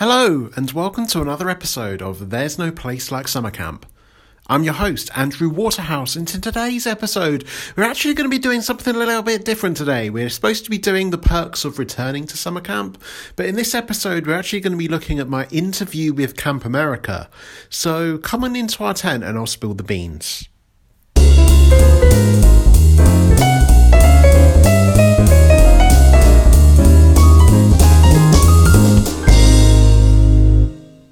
Hello, and welcome to another episode of There's No Place Like Summer Camp. I'm your host, Andrew Waterhouse, and in today's episode, we're actually going to be doing something a little bit different today. We're supposed to be doing the perks of returning to summer camp, but in this episode, we're actually going to be looking at my interview with Camp America. So come on into our tent and I'll spill the beans.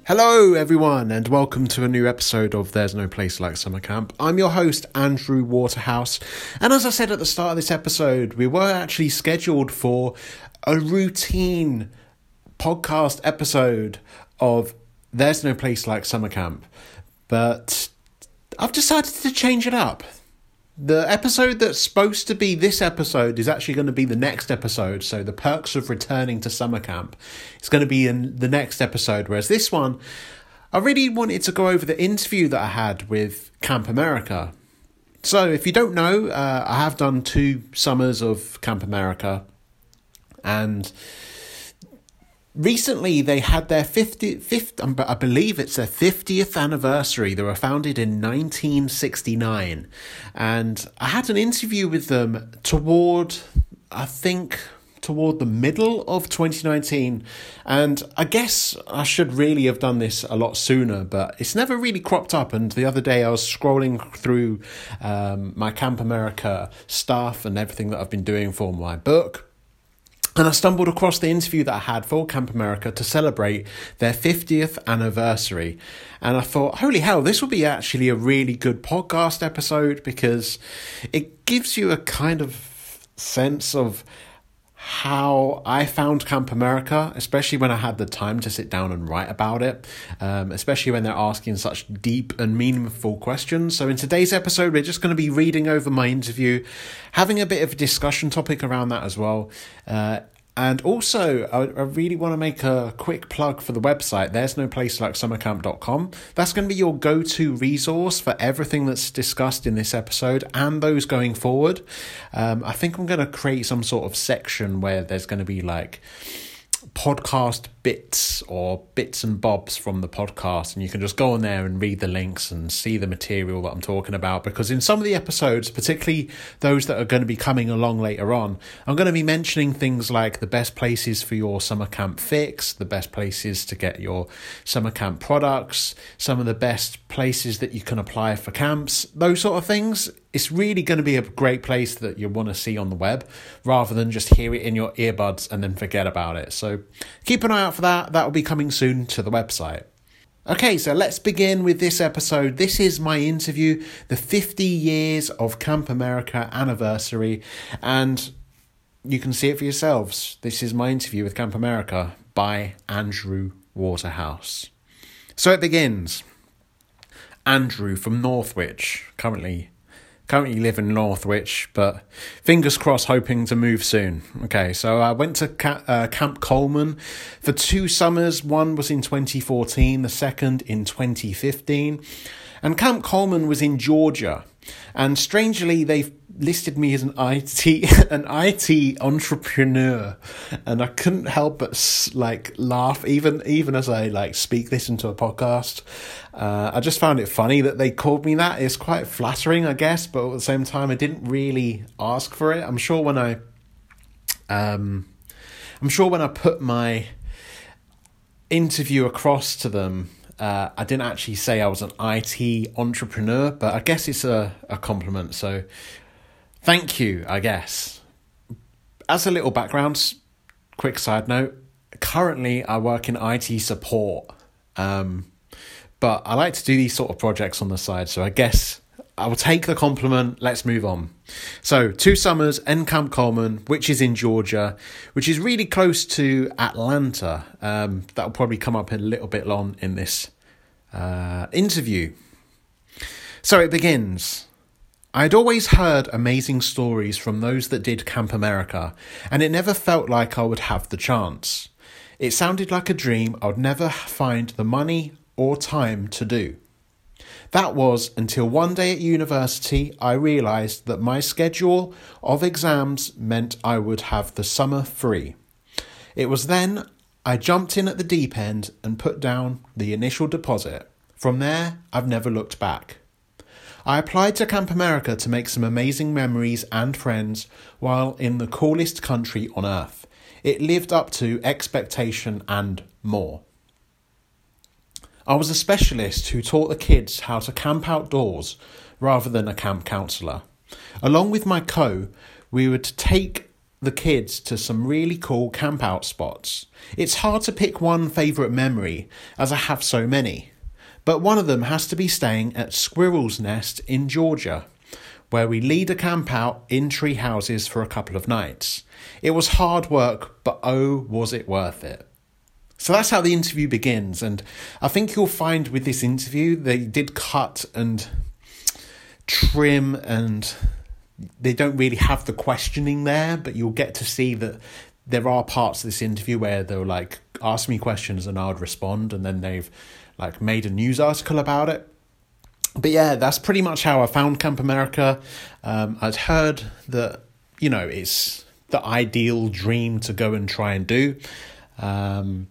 Hello, everyone, and welcome to a new episode of There's No Place Like Summer Camp. I'm your host, Andrew Waterhouse, and as I said at the start of this episode, we were actually scheduled for a routine podcast episode of There's No Place Like Summer Camp, but I've decided to change it up. The episode that's supposed to be this episode is actually going to be the next episode. So, the perks of returning to summer camp is going to be in the next episode. Whereas this one, I really wanted to go over the interview that I had with Camp America. So, if you don't know, uh, I have done two summers of Camp America. And recently they had their 50th, um, I believe it's their 50th anniversary. They were founded in 1969. And I had an interview with them toward, I think, toward the middle of 2019. And I guess I should really have done this a lot sooner, but it's never really cropped up. And the other day I was scrolling through um, my Camp America stuff and everything that I've been doing for my book and I stumbled across the interview that I had for Camp America to celebrate their 50th anniversary. And I thought, holy hell, this will be actually a really good podcast episode because it gives you a kind of sense of how I found Camp America, especially when I had the time to sit down and write about it, um, especially when they're asking such deep and meaningful questions. So, in today's episode, we're just going to be reading over my interview, having a bit of a discussion topic around that as well. Uh, and also, I, I really want to make a quick plug for the website. There's no place like summercamp.com. That's going to be your go to resource for everything that's discussed in this episode and those going forward. Um, I think I'm going to create some sort of section where there's going to be like podcast bits or bits and bobs from the podcast and you can just go on there and read the links and see the material that I'm talking about because in some of the episodes particularly those that are going to be coming along later on I'm going to be mentioning things like the best places for your summer camp fix the best places to get your summer camp products some of the best places that you can apply for camps those sort of things it's really going to be a great place that you want to see on the web rather than just hear it in your earbuds and then forget about it. So keep an eye out for that. That will be coming soon to the website. Okay, so let's begin with this episode. This is my interview, the 50 years of Camp America anniversary, and you can see it for yourselves. This is my interview with Camp America by Andrew Waterhouse. So it begins. Andrew from Northwich, currently currently live in Northwich, but fingers crossed, hoping to move soon. Okay, so I went to uh, Camp Coleman for two summers. One was in 2014, the second in 2015. And Camp Coleman was in Georgia. And strangely, they've listed me as an IT an IT entrepreneur, and I couldn't help but like laugh even even as I like speak this into a podcast. Uh, I just found it funny that they called me that. It's quite flattering, I guess, but at the same time, I didn't really ask for it. I'm sure when I, um, I'm sure when I put my interview across to them uh, I didn't actually say I was an IT entrepreneur, but I guess it's a, a compliment. So thank you, I guess. As a little background, quick side note currently I work in IT support. Um, but I like to do these sort of projects on the side, so I guess I will take the compliment. Let's move on. So, two summers in Camp Coleman, which is in Georgia, which is really close to Atlanta. Um, that will probably come up a little bit long in this uh, interview. So it begins. I'd always heard amazing stories from those that did Camp America, and it never felt like I would have the chance. It sounded like a dream I would never find the money or time to do. That was until one day at university I realised that my schedule of exams meant I would have the summer free. It was then I jumped in at the deep end and put down the initial deposit. From there, I've never looked back. I applied to Camp America to make some amazing memories and friends while in the coolest country on earth. It lived up to expectation and more. I was a specialist who taught the kids how to camp outdoors rather than a camp counselor. Along with my co, we would take the kids to some really cool camp out spots. It's hard to pick one favourite memory, as I have so many, but one of them has to be staying at Squirrel's Nest in Georgia, where we lead a camp out in tree houses for a couple of nights. It was hard work, but oh, was it worth it! So that's how the interview begins, and I think you'll find with this interview they did cut and trim and they don't really have the questioning there, but you'll get to see that there are parts of this interview where they'll like ask me questions and I'd respond, and then they've like made a news article about it. But yeah, that's pretty much how I found Camp America. Um, I'd heard that you know it's the ideal dream to go and try and do. Um,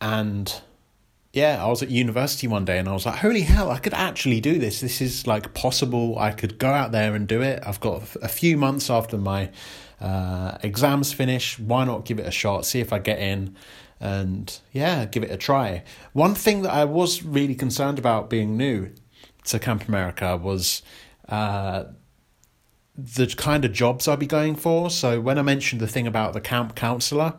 and yeah, I was at university one day and I was like, holy hell, I could actually do this. This is like possible. I could go out there and do it. I've got a few months after my uh, exams finish. Why not give it a shot? See if I get in and yeah, give it a try. One thing that I was really concerned about being new to Camp America was uh, the kind of jobs I'd be going for. So when I mentioned the thing about the camp counselor,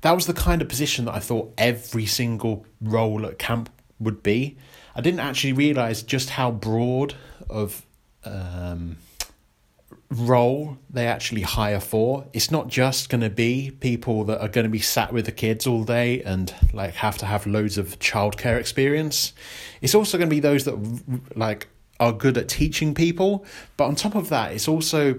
that was the kind of position that I thought every single role at camp would be. I didn't actually realize just how broad of um, role they actually hire for. It's not just going to be people that are going to be sat with the kids all day and like have to have loads of childcare experience. It's also going to be those that like are good at teaching people, but on top of that, it's also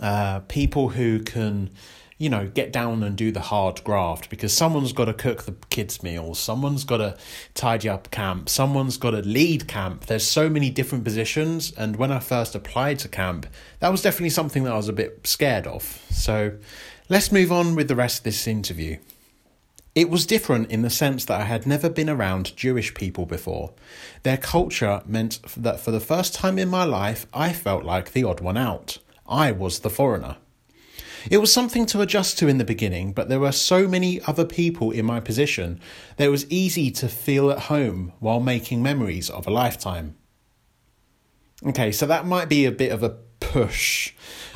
uh, people who can you know, get down and do the hard graft because someone's got to cook the kids' meals, someone's got to tidy up camp, someone's got to lead camp. There's so many different positions, and when I first applied to camp, that was definitely something that I was a bit scared of. So let's move on with the rest of this interview. It was different in the sense that I had never been around Jewish people before. Their culture meant that for the first time in my life, I felt like the odd one out. I was the foreigner. It was something to adjust to in the beginning, but there were so many other people in my position that it was easy to feel at home while making memories of a lifetime. Okay, so that might be a bit of a push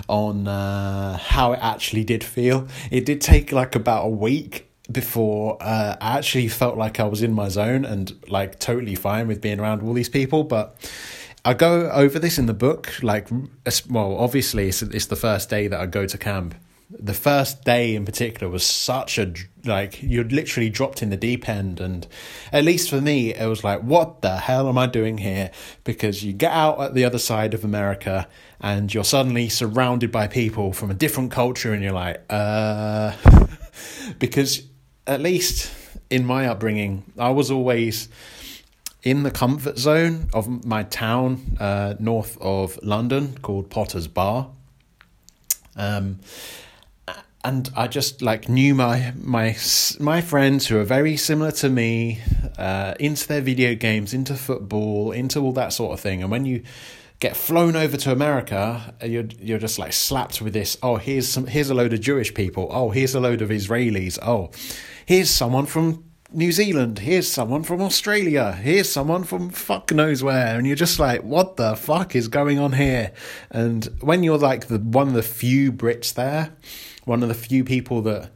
on uh, how it actually did feel. It did take like about a week before uh, I actually felt like I was in my zone and like totally fine with being around all these people, but I go over this in the book. Like, well, obviously, it's, it's the first day that I go to camp. The first day in particular was such a like you're literally dropped in the deep end, and at least for me, it was like, what the hell am I doing here? Because you get out at the other side of America, and you're suddenly surrounded by people from a different culture, and you're like, uh, because at least in my upbringing, I was always in the comfort zone of my town uh, north of London called Potters Bar. Um, and I just like knew my my my friends who are very similar to me, uh, into their video games, into football, into all that sort of thing. And when you get flown over to America, you're you're just like slapped with this. Oh, here's some here's a load of Jewish people. Oh, here's a load of Israelis. Oh, here's someone from New Zealand, here's someone from Australia, here's someone from fuck knows where, and you're just like, what the fuck is going on here? And when you're like the one of the few Brits there, one of the few people that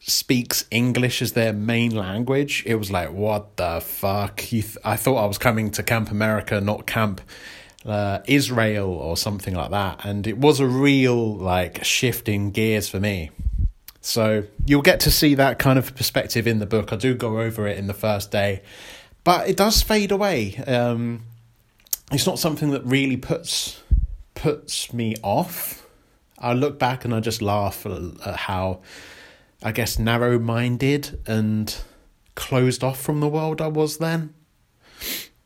speaks English as their main language, it was like, what the fuck? Th- I thought I was coming to Camp America, not Camp uh, Israel or something like that, and it was a real like shift in gears for me. So you'll get to see that kind of perspective in the book. I do go over it in the first day, but it does fade away. Um, it's not something that really puts puts me off. I look back and I just laugh at how, I guess, narrow minded and closed off from the world I was then.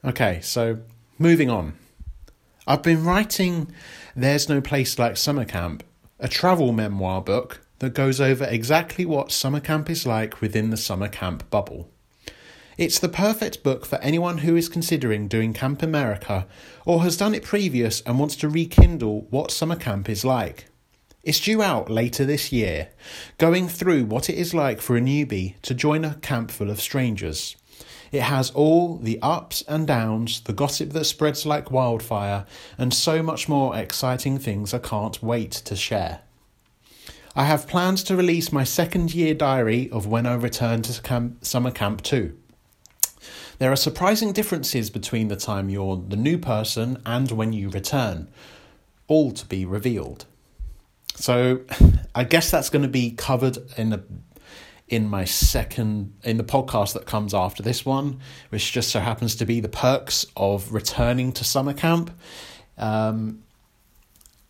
Okay, so moving on. I've been writing There's No Place Like Summer Camp, a travel memoir book that goes over exactly what summer camp is like within the summer camp bubble. It's the perfect book for anyone who is considering doing Camp America or has done it previous and wants to rekindle what summer camp is like. It's due out later this year, going through what it is like for a newbie to join a camp full of strangers. It has all the ups and downs, the gossip that spreads like wildfire, and so much more exciting things I can't wait to share. I have plans to release my second year diary of when I return to camp, summer camp too. There are surprising differences between the time you're the new person and when you return, all to be revealed. So I guess that's going to be covered in the in my second in the podcast that comes after this one, which just so happens to be the perks of returning to summer camp. Um,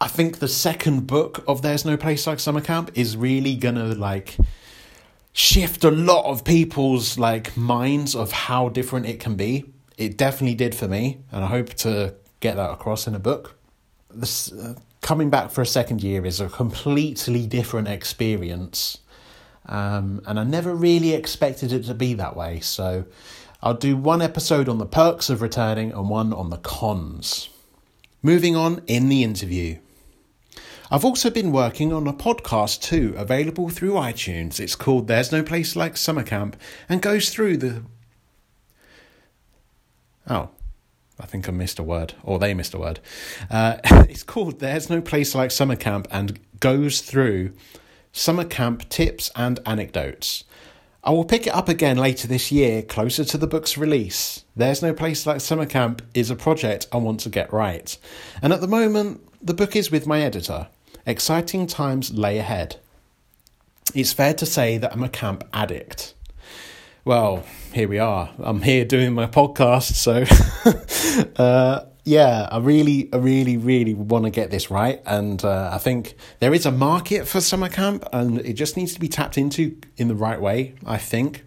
I think the second book of There's No Place Like Summer Camp is really gonna like shift a lot of people's like minds of how different it can be. It definitely did for me, and I hope to get that across in a book. This uh, coming back for a second year is a completely different experience. Um, and I never really expected it to be that way. So I'll do one episode on the perks of returning and one on the cons. Moving on in the interview. I've also been working on a podcast too, available through iTunes. It's called There's No Place Like Summer Camp and goes through the. Oh, I think I missed a word, or they missed a word. Uh, it's called There's No Place Like Summer Camp and goes through summer camp tips and anecdotes. I will pick it up again later this year, closer to the book's release. There's No Place Like Summer Camp is a project I want to get right. And at the moment, the book is with my editor. Exciting times lay ahead. It's fair to say that I'm a camp addict well, here we are. I'm here doing my podcast, so uh, yeah, I really, I really, really want to get this right, and uh, I think there is a market for summer camp, and it just needs to be tapped into in the right way. I think.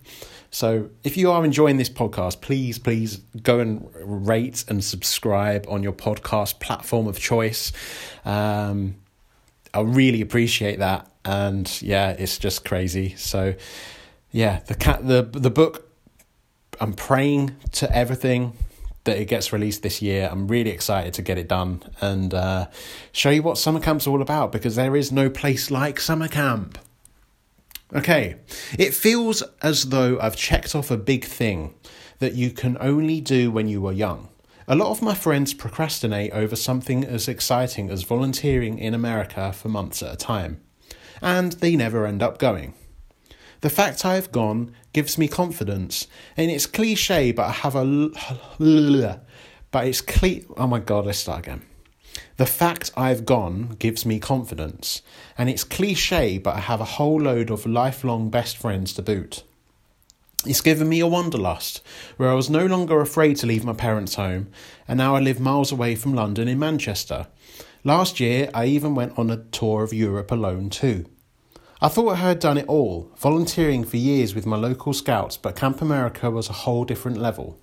So, if you are enjoying this podcast, please, please go and rate and subscribe on your podcast platform of choice. Um, I really appreciate that, and yeah, it's just crazy. So, yeah, the cat the the book. I'm praying to everything that it gets released this year. I'm really excited to get it done and uh, show you what summer camp's all about because there is no place like summer camp. Okay, it feels as though I've checked off a big thing that you can only do when you were young. A lot of my friends procrastinate over something as exciting as volunteering in America for months at a time, and they never end up going. The fact I have gone gives me confidence, and it's cliche, but I have a. But it's cliche. Oh my god, let's start again. The fact I've gone gives me confidence, and it's cliche, but I have a whole load of lifelong best friends to boot. It's given me a wanderlust, where I was no longer afraid to leave my parents' home, and now I live miles away from London in Manchester. Last year, I even went on a tour of Europe alone too. I thought I had done it all, volunteering for years with my local scouts, but Camp America was a whole different level.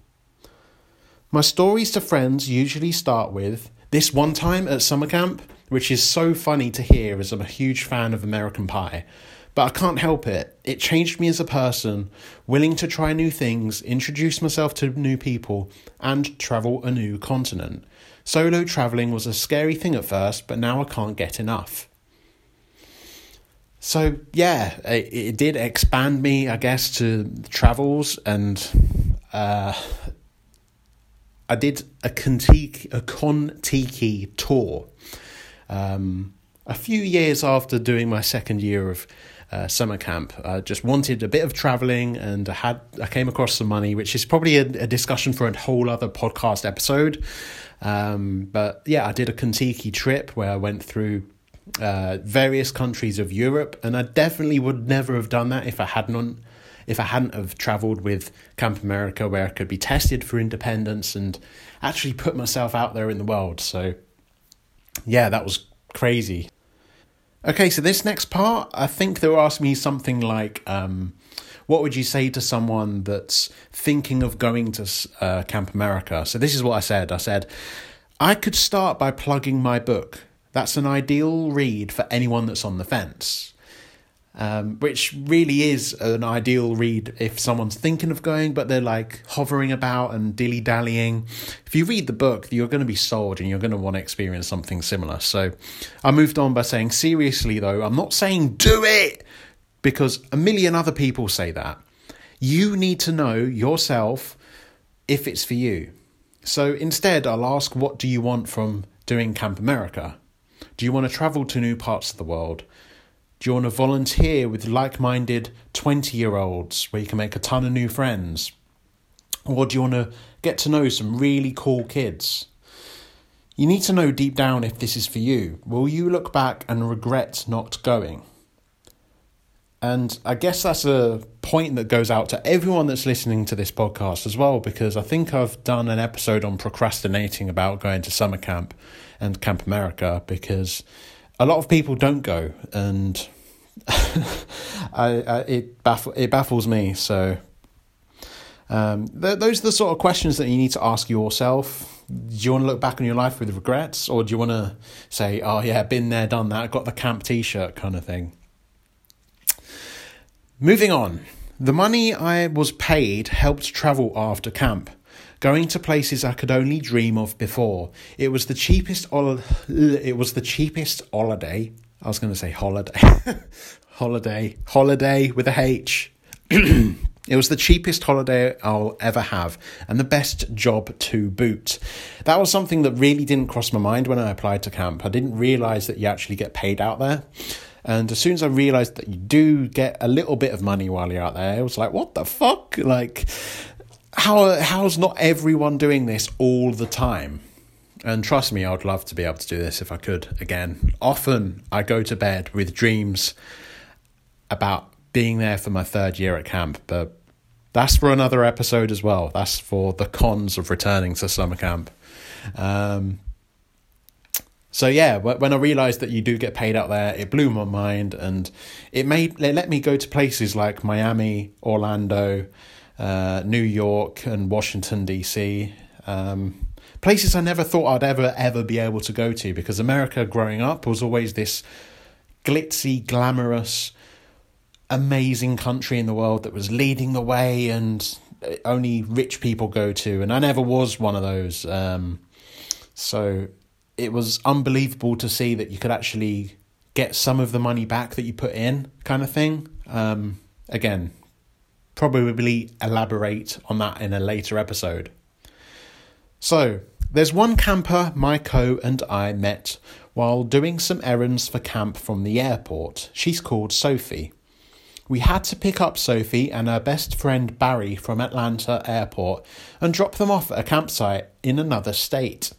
My stories to friends usually start with this one time at summer camp, which is so funny to hear as I'm a huge fan of American Pie. But I can't help it. It changed me as a person, willing to try new things, introduce myself to new people, and travel a new continent. Solo travelling was a scary thing at first, but now I can't get enough. So yeah, it, it, did expand me, I guess, to travels, and uh, I did a Contiki, a Contiki tour. Um, a few years after doing my second year of uh, summer camp, I just wanted a bit of traveling, and I had I came across some money, which is probably a, a discussion for a whole other podcast episode. Um, but yeah, I did a Contiki trip where I went through uh, various countries of Europe, and I definitely would never have done that if I hadn't if I hadn't have travelled with Camp America, where I could be tested for independence and actually put myself out there in the world. So, yeah, that was crazy. Okay, so this next part, I think they'll ask me something like, um, "What would you say to someone that's thinking of going to uh, Camp America?" So this is what I said. I said, "I could start by plugging my book." That's an ideal read for anyone that's on the fence. Um, which really is an ideal read if someone's thinking of going, but they're like hovering about and dilly dallying. If you read the book, you're going to be sold and you're going to want to experience something similar. So I moved on by saying, seriously though, I'm not saying do it because a million other people say that. You need to know yourself if it's for you. So instead, I'll ask, what do you want from doing Camp America? Do you want to travel to new parts of the world? Do you want to volunteer with like minded 20 year olds where you can make a ton of new friends? Or do you want to get to know some really cool kids? You need to know deep down if this is for you. Will you look back and regret not going? And I guess that's a point that goes out to everyone that's listening to this podcast as well, because I think I've done an episode on procrastinating about going to summer camp and Camp America because a lot of people don't go, and I, I, it baffle, it baffles me. So um, th- those are the sort of questions that you need to ask yourself. Do you want to look back on your life with regrets, or do you want to say, "Oh yeah, been there, done that, got the camp T-shirt," kind of thing? Moving on, the money I was paid helped travel after camp going to places I could only dream of before. It was the cheapest it was the cheapest holiday. I was going to say holiday. holiday. Holiday with a H. It was the cheapest holiday I'll ever have and the best job to boot. That was something that really didn't cross my mind when I applied to camp. I didn't realize that you actually get paid out there. And as soon as I realized that you do get a little bit of money while you're out there, I was like, what the fuck? Like, how how's not everyone doing this all the time? And trust me, I would love to be able to do this if I could again. Often I go to bed with dreams about being there for my third year at camp, but that's for another episode as well. That's for the cons of returning to summer camp. Um, so yeah, when I realised that you do get paid out there, it blew my mind, and it made it let me go to places like Miami, Orlando, uh, New York and Washington, D.C. Um, places I never thought I'd ever, ever be able to go to because America growing up was always this glitzy, glamorous, amazing country in the world that was leading the way and only rich people go to. And I never was one of those. Um, so it was unbelievable to see that you could actually get some of the money back that you put in, kind of thing. Um, again, probably elaborate on that in a later episode. So, there's one camper my co and I met while doing some errands for camp from the airport. She's called Sophie. We had to pick up Sophie and her best friend Barry from Atlanta Airport and drop them off at a campsite in another state.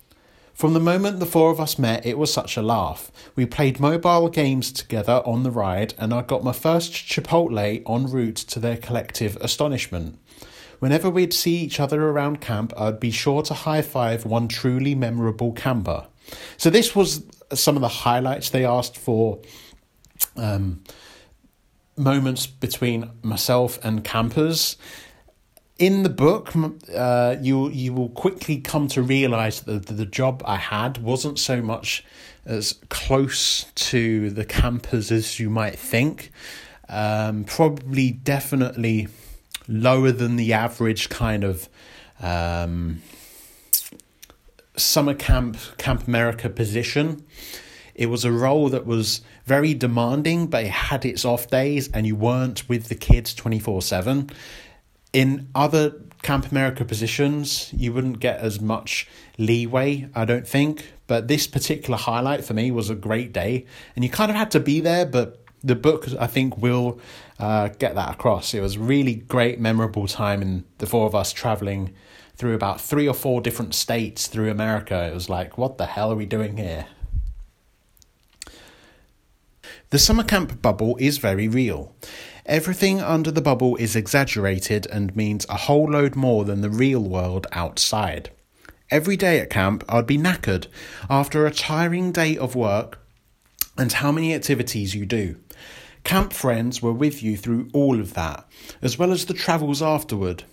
From the moment the four of us met, it was such a laugh. We played mobile games together on the ride, and I got my first Chipotle en route to their collective astonishment. Whenever we'd see each other around camp, I'd be sure to high five one truly memorable camper. So, this was some of the highlights they asked for. Um, moments between myself and campers in the book, uh, you you will quickly come to realize that the, the job I had wasn't so much as close to the campers as you might think. Um, probably, definitely lower than the average kind of um, summer camp Camp America position. It was a role that was very demanding, but it had its off days, and you weren't with the kids twenty four seven in other Camp America positions, you wouldn't get as much leeway, I don't think. But this particular highlight for me was a great day, and you kind of had to be there. But the book, I think, will uh, get that across. It was really great, memorable time, and the four of us traveling through about three or four different states through America. It was like, what the hell are we doing here? The summer camp bubble is very real. Everything under the bubble is exaggerated and means a whole load more than the real world outside. Every day at camp, I'd be knackered after a tiring day of work and how many activities you do. Camp friends were with you through all of that, as well as the travels afterward.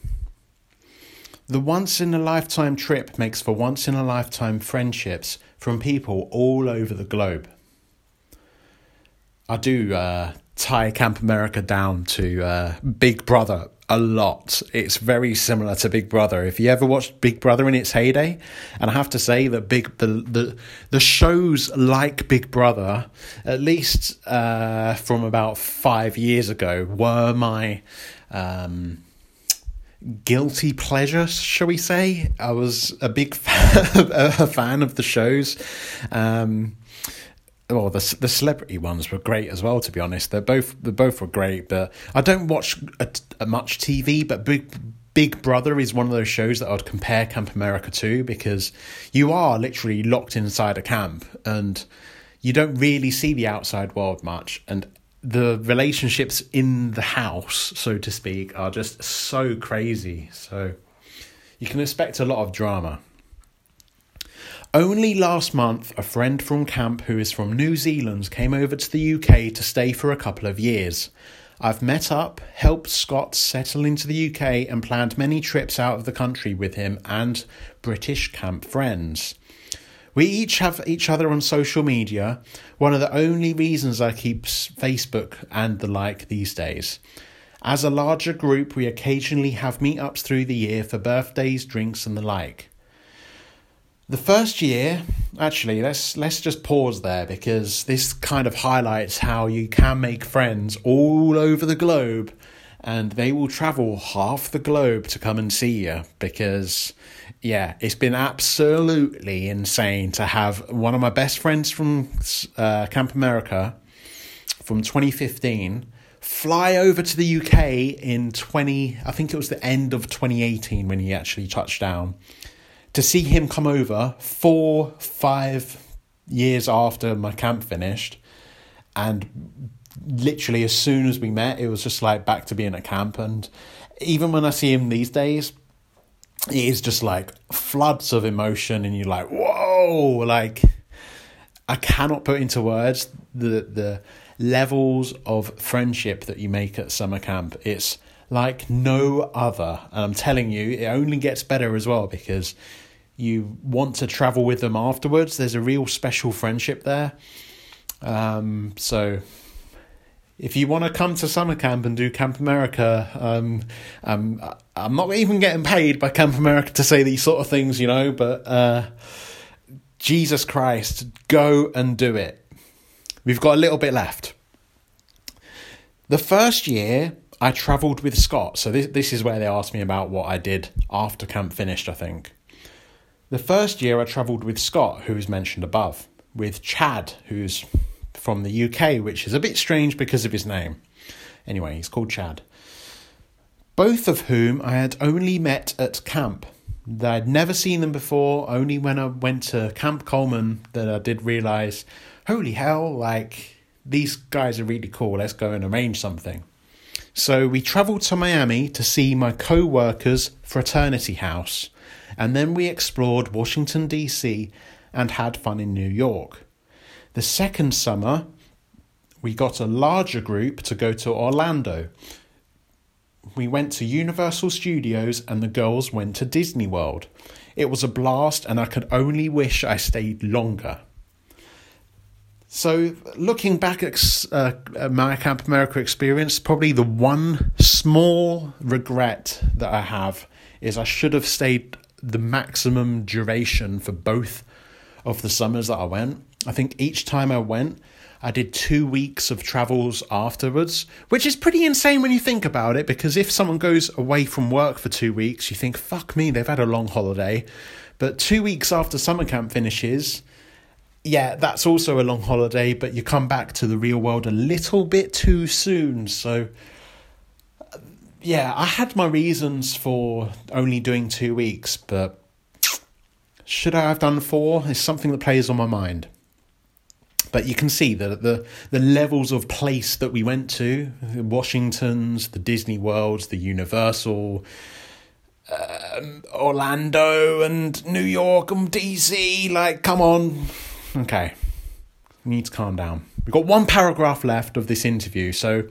The once in a lifetime trip makes for once in a lifetime friendships from people all over the globe. I do uh, tie Camp America down to uh, Big Brother a lot. It's very similar to Big Brother. If you ever watched Big Brother in its heyday, and I have to say that big the the the shows like Big Brother, at least uh, from about five years ago, were my um, guilty pleasure, shall we say? I was a big fan, a fan of the shows. Um, well, the the celebrity ones were great as well. To be honest, they both they both were great. But I don't watch a, a much TV. But Big Big Brother is one of those shows that I'd compare Camp America to because you are literally locked inside a camp and you don't really see the outside world much. And the relationships in the house, so to speak, are just so crazy. So you can expect a lot of drama. Only last month, a friend from camp who is from New Zealand came over to the UK to stay for a couple of years. I've met up, helped Scott settle into the UK, and planned many trips out of the country with him and British camp friends. We each have each other on social media, one of the only reasons I keep Facebook and the like these days. As a larger group, we occasionally have meetups through the year for birthdays, drinks, and the like. The first year, actually, let's let's just pause there because this kind of highlights how you can make friends all over the globe, and they will travel half the globe to come and see you. Because, yeah, it's been absolutely insane to have one of my best friends from uh, Camp America from 2015 fly over to the UK in 20. I think it was the end of 2018 when he actually touched down to see him come over four, five years after my camp finished, and literally as soon as we met, it was just like back to being at camp. And even when I see him these days, it is just like floods of emotion, and you're like, whoa, like I cannot put into words the the levels of friendship that you make at summer camp. It's like no other. And I'm telling you, it only gets better as well because you want to travel with them afterwards. There's a real special friendship there. Um, so if you want to come to summer camp and do Camp America, um, um, I'm not even getting paid by Camp America to say these sort of things, you know, but uh, Jesus Christ, go and do it. We've got a little bit left. The first year, I travelled with Scott. So this this is where they asked me about what I did after camp finished, I think. The first year I travelled with Scott, who was mentioned above, with Chad, who's from the UK, which is a bit strange because of his name. Anyway, he's called Chad. Both of whom I had only met at camp. I'd never seen them before, only when I went to Camp Coleman that I did realise, holy hell, like, these guys are really cool, let's go and arrange something. So we travelled to Miami to see my co worker's fraternity house, and then we explored Washington, D.C., and had fun in New York. The second summer, we got a larger group to go to Orlando. We went to Universal Studios and the girls went to Disney World. It was a blast, and I could only wish I stayed longer. So, looking back at uh, my Camp America experience, probably the one small regret that I have is I should have stayed the maximum duration for both of the summers that I went. I think each time I went, I did two weeks of travels afterwards, which is pretty insane when you think about it. Because if someone goes away from work for two weeks, you think, fuck me, they've had a long holiday. But two weeks after summer camp finishes, yeah, that's also a long holiday, but you come back to the real world a little bit too soon. So, yeah, I had my reasons for only doing two weeks, but should I have done four? Is something that plays on my mind. But you can see that the the levels of place that we went to, Washington's, the Disney Worlds, the Universal, um, Orlando, and New York and DC. Like, come on, Okay, we need to calm down. We've got one paragraph left of this interview. So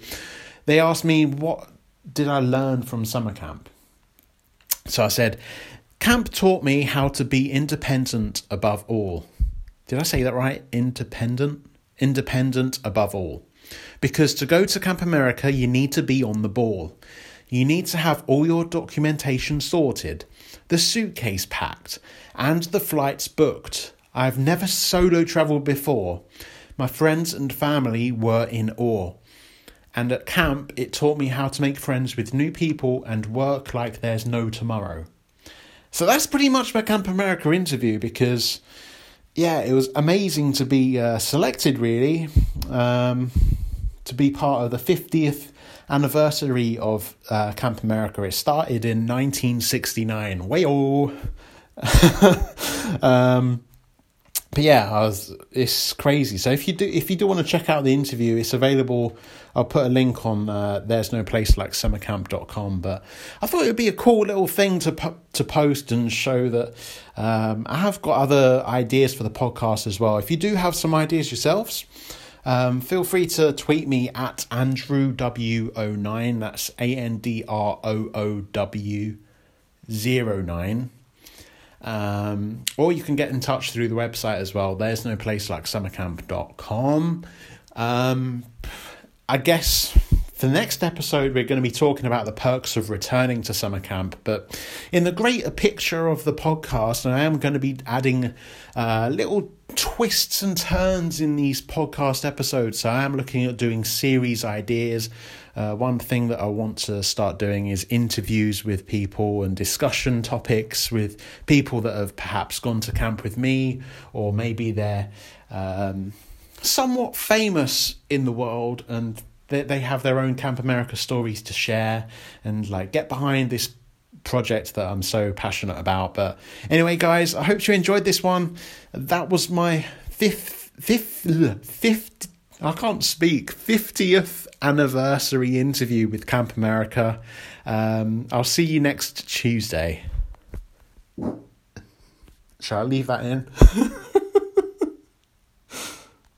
they asked me, What did I learn from summer camp? So I said, Camp taught me how to be independent above all. Did I say that right? Independent? Independent above all. Because to go to Camp America, you need to be on the ball. You need to have all your documentation sorted, the suitcase packed, and the flights booked. I've never solo travelled before. My friends and family were in awe. And at camp, it taught me how to make friends with new people and work like there's no tomorrow. So that's pretty much my Camp America interview because, yeah, it was amazing to be uh, selected, really, um, to be part of the 50th anniversary of uh, Camp America. It started in 1969. Wayo! um, but yeah, was. It's crazy. So if you do, if you do want to check out the interview, it's available. I'll put a link on. Uh, There's no place like summercamp.com. But I thought it would be a cool little thing to to post and show that um, I have got other ideas for the podcast as well. If you do have some ideas yourselves. Um, feel free to tweet me at AndrewW09. That's A N D R O O W 09. Um, or you can get in touch through the website as well. There's no place like summercamp.com. Um, I guess for the next episode, we're going to be talking about the perks of returning to summer camp. But in the greater picture of the podcast, and I am going to be adding uh, little twists and turns in these podcast episodes. So I am looking at doing series ideas. Uh, one thing that I want to start doing is interviews with people and discussion topics with people that have perhaps gone to camp with me, or maybe they're um, somewhat famous in the world and they, they have their own Camp America stories to share and like get behind this project that I'm so passionate about. But anyway, guys, I hope you enjoyed this one. That was my fifth, fifth, fifth. I can't speak. 50th anniversary interview with Camp America. Um, I'll see you next Tuesday. Shall I leave that in?